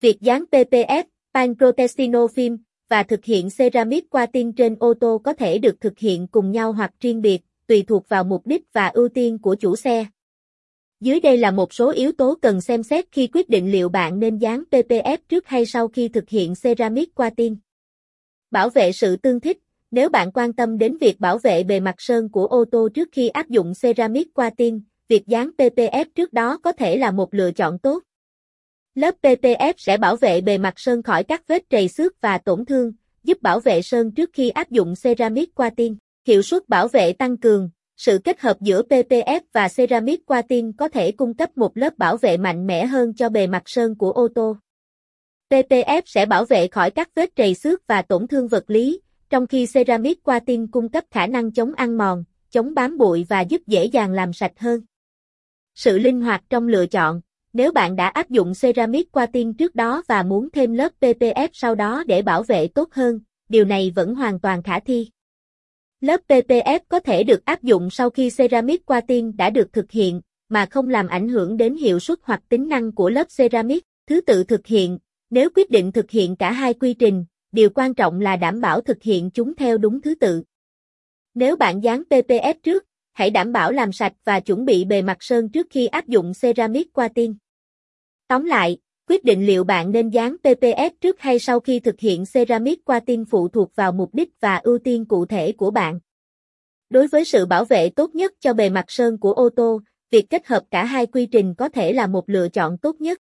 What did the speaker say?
Việc dán PPF, Panprotestino Film, và thực hiện ceramic qua tin trên ô tô có thể được thực hiện cùng nhau hoặc riêng biệt, tùy thuộc vào mục đích và ưu tiên của chủ xe. Dưới đây là một số yếu tố cần xem xét khi quyết định liệu bạn nên dán PPF trước hay sau khi thực hiện ceramic qua tin. Bảo vệ sự tương thích Nếu bạn quan tâm đến việc bảo vệ bề mặt sơn của ô tô trước khi áp dụng ceramic qua tin, việc dán PPF trước đó có thể là một lựa chọn tốt. Lớp PPF sẽ bảo vệ bề mặt sơn khỏi các vết trầy xước và tổn thương, giúp bảo vệ sơn trước khi áp dụng ceramic qua tin. Hiệu suất bảo vệ tăng cường, sự kết hợp giữa PPF và ceramic qua tin có thể cung cấp một lớp bảo vệ mạnh mẽ hơn cho bề mặt sơn của ô tô. PPF sẽ bảo vệ khỏi các vết trầy xước và tổn thương vật lý, trong khi ceramic qua tin cung cấp khả năng chống ăn mòn, chống bám bụi và giúp dễ dàng làm sạch hơn. Sự linh hoạt trong lựa chọn nếu bạn đã áp dụng ceramic qua tin trước đó và muốn thêm lớp PPF sau đó để bảo vệ tốt hơn, điều này vẫn hoàn toàn khả thi. Lớp PPF có thể được áp dụng sau khi ceramic qua tin đã được thực hiện, mà không làm ảnh hưởng đến hiệu suất hoặc tính năng của lớp ceramic. Thứ tự thực hiện, nếu quyết định thực hiện cả hai quy trình, điều quan trọng là đảm bảo thực hiện chúng theo đúng thứ tự. Nếu bạn dán PPF trước, hãy đảm bảo làm sạch và chuẩn bị bề mặt sơn trước khi áp dụng ceramic qua tin. Tóm lại, quyết định liệu bạn nên dán pps trước hay sau khi thực hiện ceramic qua tin phụ thuộc vào mục đích và ưu tiên cụ thể của bạn. Đối với sự bảo vệ tốt nhất cho bề mặt sơn của ô tô, việc kết hợp cả hai quy trình có thể là một lựa chọn tốt nhất.